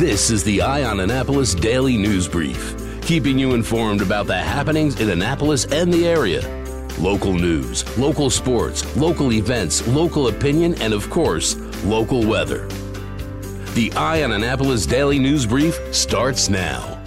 This is the Eye on Annapolis Daily News Brief, keeping you informed about the happenings in Annapolis and the area. Local news, local sports, local events, local opinion, and of course, local weather. The Eye on Annapolis Daily News Brief starts now.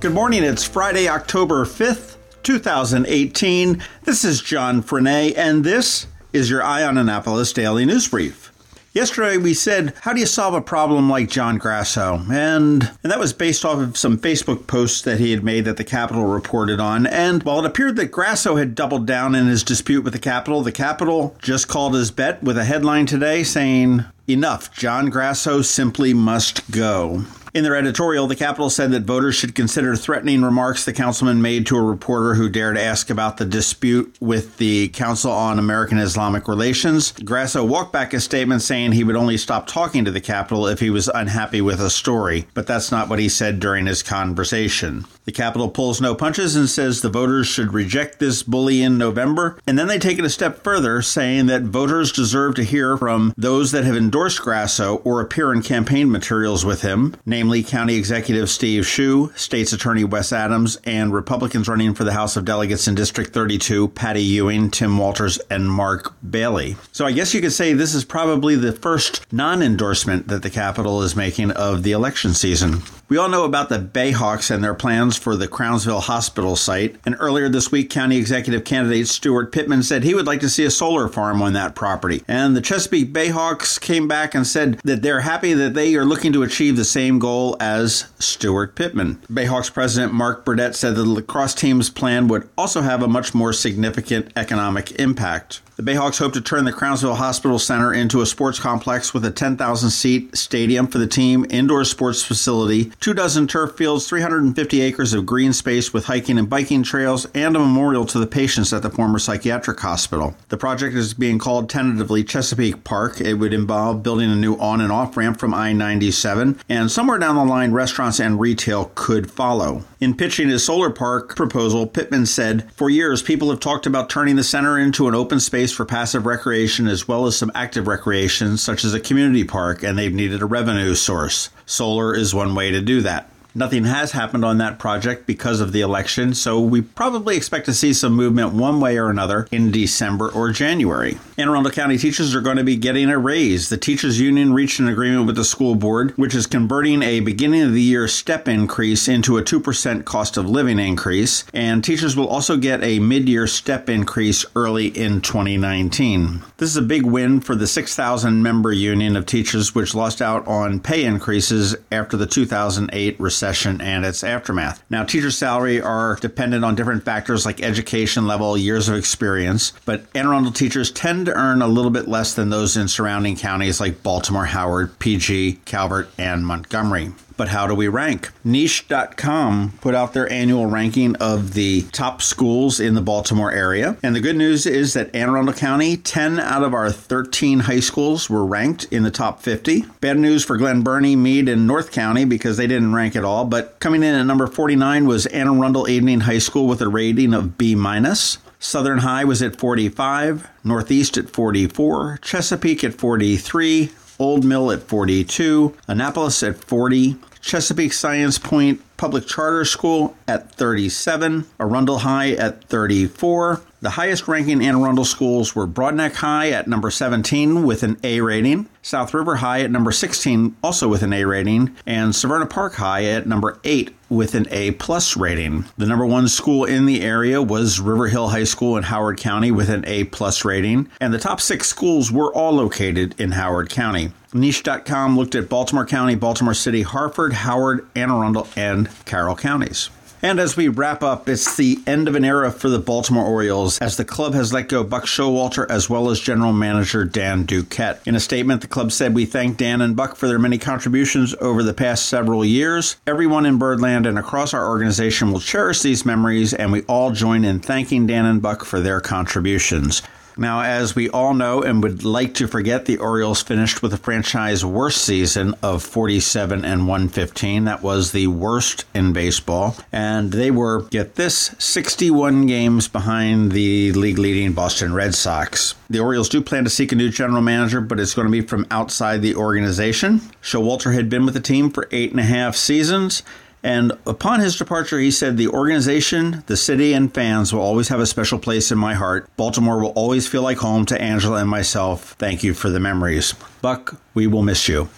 Good morning. It's Friday, October 5th, 2018. This is John Frenaye, and this is your Eye on Annapolis Daily News Brief. Yesterday we said, how do you solve a problem like John Grasso? And, and that was based off of some Facebook posts that he had made that the Capital reported on. And while it appeared that Grasso had doubled down in his dispute with the Capital, the Capital just called his bet with a headline today saying, Enough, John Grasso simply must go. In their editorial, the Capital said that voters should consider threatening remarks the councilman made to a reporter who dared ask about the dispute with the Council on American Islamic Relations. Grasso walked back a statement saying he would only stop talking to the Capital if he was unhappy with a story, but that's not what he said during his conversation. The Capital pulls no punches and says the voters should reject this bully in November. And then they take it a step further, saying that voters deserve to hear from those that have endorsed Grasso or appear in campaign materials with him, namely County Executive Steve Schuh, State's Attorney Wes Adams, and Republicans running for the House of Delegates in District 32, Patty Ewing, Tim Walters, and Mark Bailey. So I guess you could say this is probably the first non endorsement that the Capital is making of the election season. We all know about the Bayhawks and their plans for the Crownsville Hospital site. And earlier this week, County Executive candidate Steuart Pittman said he would like to see a solar farm on that property. And the Chesapeake Bayhawks came back and said that they're happy that they are looking to achieve the same goal as Steuart Pittman. Bayhawks president Mark Burdett said the lacrosse team's plan would also have a much more significant economic impact. The Bayhawks hope to turn the Crownsville Hospital Center into a sports complex with a 10,000 seat stadium for the team, indoor sports facility, two dozen turf fields, 350 acres of green space with hiking and biking trails, and a memorial to the patients at the former psychiatric hospital. The project is being called tentatively Chesapeake Park. It would involve building a new on and off ramp from I 97, and somewhere down the line, restaurants and retail could follow. In pitching his solar park proposal, Pittman said, For years, people have talked about turning the center into an open space for passive recreation as well as some active recreation, such as a community park, and they've needed a revenue source. Solar is one way to do that. Nothing has happened on that project because of the election, so we probably expect to see some movement one way or another in December or January. Anne Arundel County teachers are going to be getting a raise. The teachers union reached an agreement with the school board, which is converting a beginning of the year step increase into a 2% cost of living increase, and teachers will also get a mid-year step increase early in 2019. This is a big win for the 6,000 member union of teachers which lost out on pay increases after the 2008 recession recession and its aftermath. Now, teacher salary are dependent on different factors like education level, years of experience, but Anne Arundel teachers tend to earn a little bit less than those in surrounding counties like Baltimore, Howard, PG, Calvert, and Montgomery but how do we rank? Niche.com put out their annual ranking of the top schools in the Baltimore area. And the good news is that Anne Arundel County, 10 out of our 13 high schools were ranked in the top 50. Bad news for Glen Burnie, Meade, and North County because they didn't rank at all. But coming in at number 49 was Anne Arundel Evening High School with a rating of B minus. Southern High was at 45, Northeast at 44, Chesapeake at 43, Old Mill at 42, Annapolis at 40, Chesapeake Science Point Public Charter School at 37, Arundel High at 34. The highest ranking Anne Arundel schools were Broadneck High at number 17 with an A rating, South River High at number 16 also with an A rating, and Severna Park High at number 8 with an A plus rating. The number one school in the area was River Hill High School in Howard County with an A plus rating, and the top six schools were all located in Howard County. Niche.com looked at Baltimore County, Baltimore City, Harford, Howard, Anne Arundel, and Carroll counties. And as we wrap up, it's the end of an era for the Baltimore Orioles as the club has let go Buck Showalter as well as general manager Dan Duquette. In a statement, the club said, We thank Dan and Buck for their many contributions over the past several years. Everyone in Birdland and across our organization will cherish these memories, and we all join in thanking Dan and Buck for their contributions. Now, as we all know and would like to forget, the Orioles finished with a franchise worst season of 47 and 115. That was the worst in baseball. And they were, get this, 61 games behind the league leading Boston Red Sox. The Orioles do plan to seek a new general manager, but it's going to be from outside the organization. Showalter had been with the team for eight and a half seasons. And upon his departure, he said, The organization, the city, and fans will always have a special place in my heart. Baltimore will always feel like home to Angela and myself. Thank you for the memories. Buck, we will miss you.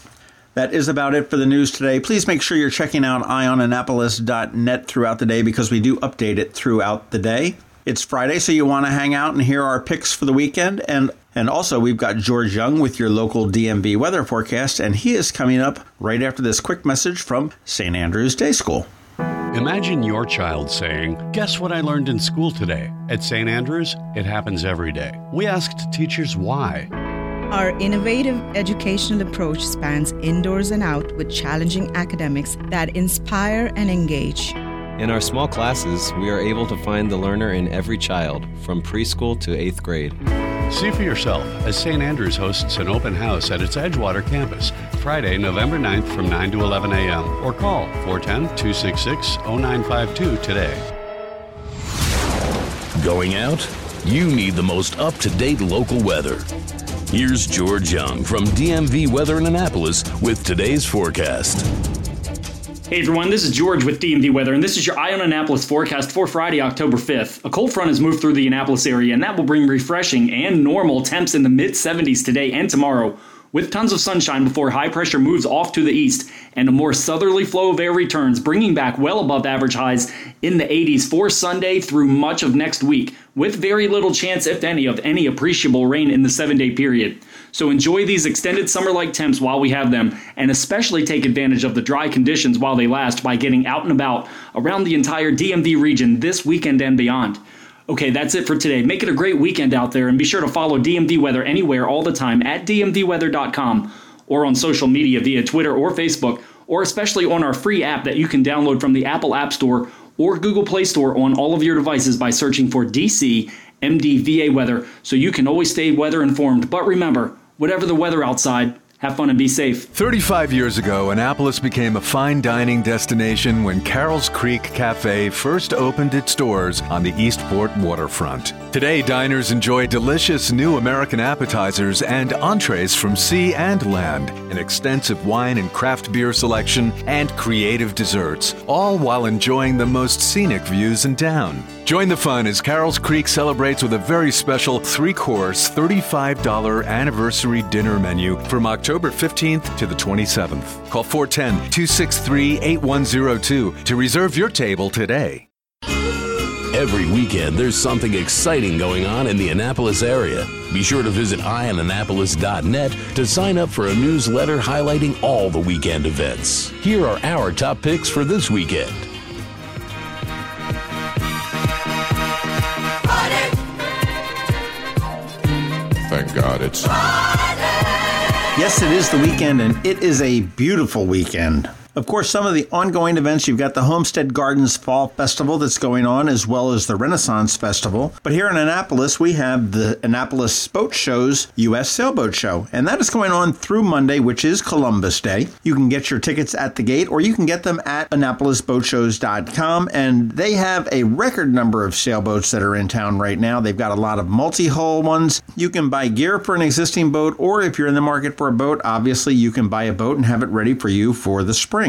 That is about it for the news today. Please make sure you're checking out eyeonannapolis.net throughout the day because we do update it throughout the day. It's Friday, so you want to hang out and hear our picks for the weekend. And and also, we've got George Young with your local DMV weather forecast, and he is coming up right after this quick message from St. Andrew's Day School. Imagine your child saying, Guess what I learned in school today? At St. Andrews, it happens every day. We asked teachers why. Our innovative educational approach spans indoors and out with challenging academics that inspire and engage. In our small classes, we are able to find the learner in every child, from preschool to eighth grade. See for yourself as St. Andrews hosts an open house at its Edgewater campus Friday, November 9th from 9 to 11 a.m. or call 410 266 0952 today. Going out? You need the most up to date local weather. Here's George Young from DMV Weather in Annapolis with today's forecast. Hey everyone, this is George with DMV Weather, and this is your Eye on Annapolis forecast for Friday, October 5th. A cold front has moved through the Annapolis area, and that will bring refreshing and normal temps in the mid 70s today and tomorrow, with tons of sunshine before high pressure moves off to the east and a more southerly flow of air returns, bringing back well above average highs in the 80s for Sunday through much of next week, with very little chance, if any, of any appreciable rain in the seven day period. So enjoy these extended summer like temps while we have them, and especially take advantage of the dry conditions while they last by getting out and about around the entire DMV region this weekend and beyond. Okay, that's it for today. Make it a great weekend out there, and be sure to follow DMV Weather anywhere all the time at dmvweather.com or on social media via Twitter or Facebook, or especially on our free app that you can download from the Apple App Store or Google Play Store on all of your devices by searching for DC MDVA Weather so you can always stay weather informed. But remember, whatever the weather outside, have fun and be safe. 35 years ago, Annapolis became a fine dining destination when Carrol's Creek Cafe first opened its doors on the Eastport waterfront. Today, diners enjoy delicious new American appetizers and entrees from sea and land, an extensive wine and craft beer selection, and creative desserts, all while enjoying the most scenic views in town. Join the fun as Carroll's Creek celebrates with a very special three course, $35 anniversary dinner menu from October 15th to the 27th. Call 410 263 8102 to reserve your table today. Every weekend, there's something exciting going on in the Annapolis area. Be sure to visit eyeonannapolis.net to sign up for a newsletter highlighting all the weekend events. Here are our top picks for this weekend. Thank God it's. Yes, it is the weekend, and it is a beautiful weekend. Of course, some of the ongoing events you've got the Homestead Gardens Fall Festival that's going on, as well as the Renaissance Festival. But here in Annapolis, we have the Annapolis Boat Show's U.S. Sailboat Show, and that is going on through Monday, which is Columbus Day. You can get your tickets at the gate, or you can get them at AnnapolisBoatShows.com, and they have a record number of sailboats that are in town right now. They've got a lot of multi hull ones. You can buy gear for an existing boat, or if you're in the market for a boat, obviously you can buy a boat and have it ready for you for the spring.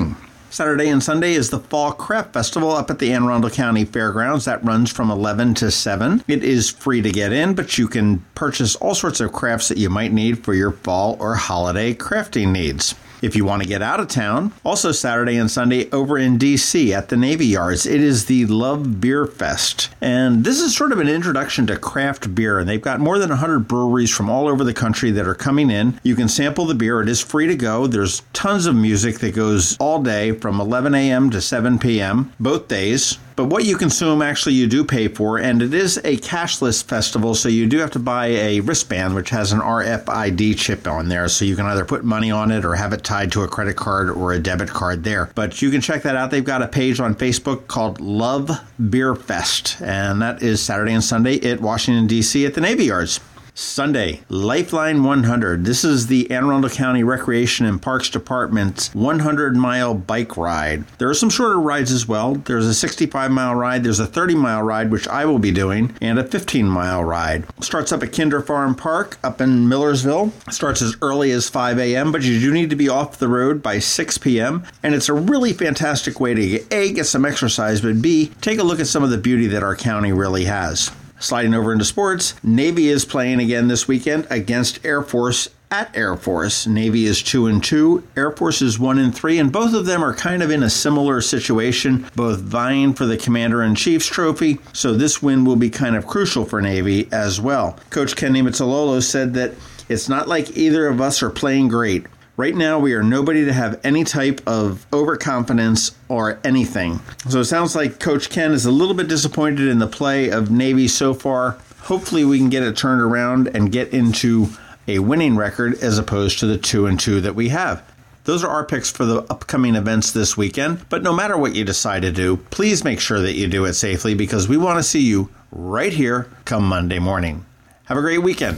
Saturday and Sunday is the Fall Craft Festival up at the Anne Arundel County Fairgrounds. That runs from 11 to 7. It is free to get in, but you can purchase all sorts of crafts that you might need for your fall or holiday crafting needs. If you want to get out of town, also Saturday and Sunday over in DC at the Navy Yards, it is the Love Beer Fest. And this is sort of an introduction to craft beer. And they've got more than 100 breweries from all over the country that are coming in. You can sample the beer, it is free to go. There's tons of music that goes all day from 11 a.m. to 7 p.m., both days. But what you consume, actually, you do pay for, and it is a cashless festival, so you do have to buy a wristband which has an RFID chip on there, so you can either put money on it or have it tied to a credit card or a debit card there. But you can check that out. They've got a page on Facebook called Love Beer Fest, and that is Saturday and Sunday at Washington, D.C. at the Navy Yards. Sunday, Lifeline 100. This is the Anne Arundel County Recreation and Parks Department's 100 mile bike ride. There are some shorter rides as well. There's a 65 mile ride, there's a 30 mile ride, which I will be doing, and a 15 mile ride. Starts up at Kinder Farm Park up in Millersville. Starts as early as 5 a.m., but you do need to be off the road by 6 p.m. And it's a really fantastic way to A, get some exercise, but B, take a look at some of the beauty that our county really has. Sliding over into sports, Navy is playing again this weekend against Air Force at Air Force. Navy is 2 and 2, Air Force is 1 and 3, and both of them are kind of in a similar situation, both vying for the Commander in Chief's trophy. So this win will be kind of crucial for Navy as well. Coach Ken Niumatalolo said that it's not like either of us are playing great. Right now, we are nobody to have any type of overconfidence or anything. So it sounds like Coach Ken is a little bit disappointed in the play of Navy so far. Hopefully, we can get it turned around and get into a winning record as opposed to the 2 and 2 that we have. Those are our picks for the upcoming events this weekend. But no matter what you decide to do, please make sure that you do it safely because we want to see you right here come Monday morning. Have a great weekend.